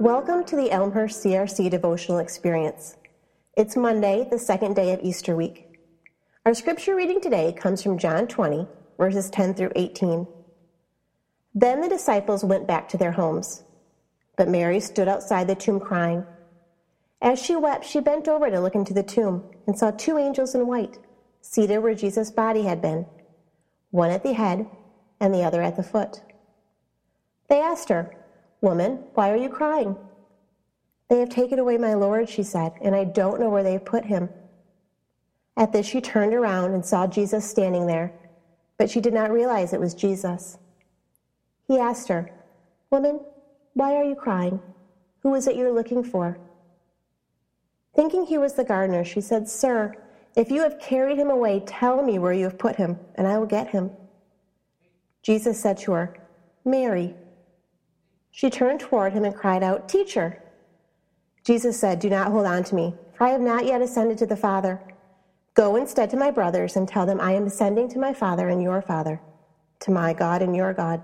Welcome to the Elmhurst CRC devotional experience. It's Monday, the second day of Easter week. Our scripture reading today comes from John 20, verses 10 through 18. Then the disciples went back to their homes, but Mary stood outside the tomb crying. As she wept, she bent over to look into the tomb and saw two angels in white seated where Jesus' body had been, one at the head and the other at the foot. They asked her, Woman, why are you crying? They have taken away my Lord, she said, and I don't know where they have put him. At this, she turned around and saw Jesus standing there, but she did not realize it was Jesus. He asked her, Woman, why are you crying? Who is it you're looking for? Thinking he was the gardener, she said, Sir, if you have carried him away, tell me where you have put him, and I will get him. Jesus said to her, Mary. She turned toward him and cried out, Teacher. Jesus said, Do not hold on to me, for I have not yet ascended to the Father. Go instead to my brothers and tell them I am ascending to my Father and your Father, to my God and your God.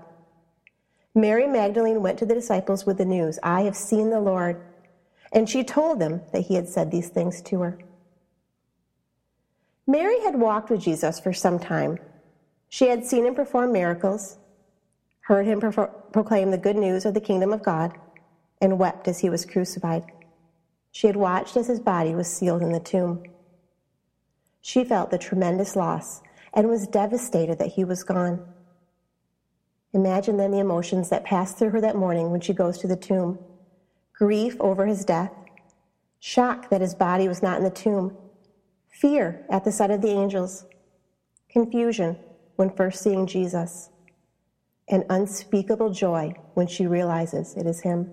Mary Magdalene went to the disciples with the news, I have seen the Lord. And she told them that he had said these things to her. Mary had walked with Jesus for some time. She had seen him perform miracles, heard him pro- proclaim the good news of the kingdom of God, and wept as he was crucified. She had watched as his body was sealed in the tomb. She felt the tremendous loss and was devastated that he was gone. Imagine then the emotions that passed through her that morning when she goes to the tomb grief over his death, shock that his body was not in the tomb, fear at the sight of the angels, confusion when first seeing Jesus, and unspeakable joy when she realizes it is him.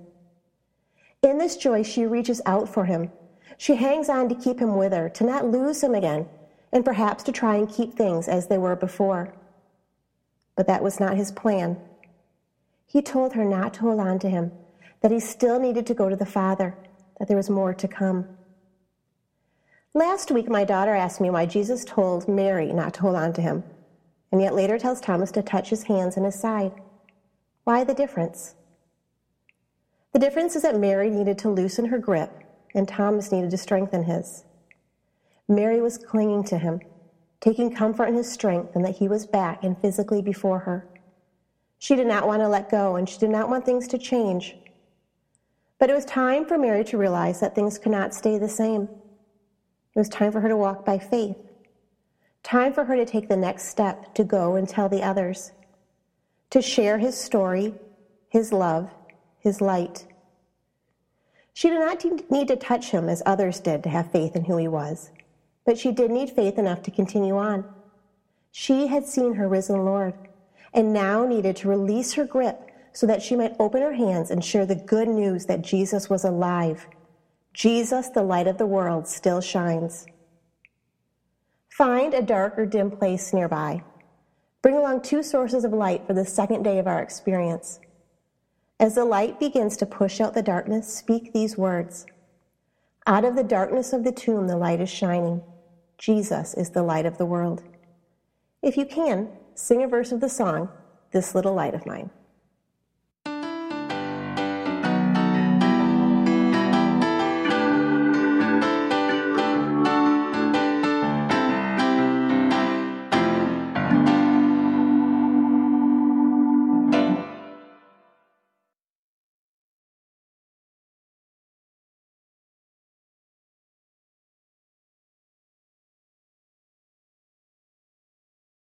In this joy, she reaches out for him. She hangs on to keep him with her, to not lose him again, and perhaps to try and keep things as they were before. But that was not his plan. He told her not to hold on to him, that he still needed to go to the Father, that there was more to come. Last week, my daughter asked me why Jesus told Mary not to hold on to him, and yet later tells Thomas to touch his hands and his side. Why the difference? The difference is that Mary needed to loosen her grip and Thomas needed to strengthen his. Mary was clinging to him, taking comfort in his strength and that he was back and physically before her. She did not want to let go and she did not want things to change. But it was time for Mary to realize that things could not stay the same. It was time for her to walk by faith. Time for her to take the next step to go and tell the others, to share his story, his love, his light. She did not need to touch him as others did to have faith in who he was, but she did need faith enough to continue on. She had seen her risen Lord and now needed to release her grip so that she might open her hands and share the good news that Jesus was alive. Jesus, the light of the world, still shines. Find a dark or dim place nearby. Bring along two sources of light for the second day of our experience. As the light begins to push out the darkness, speak these words Out of the darkness of the tomb, the light is shining. Jesus is the light of the world. If you can, sing a verse of the song, This Little Light of Mine.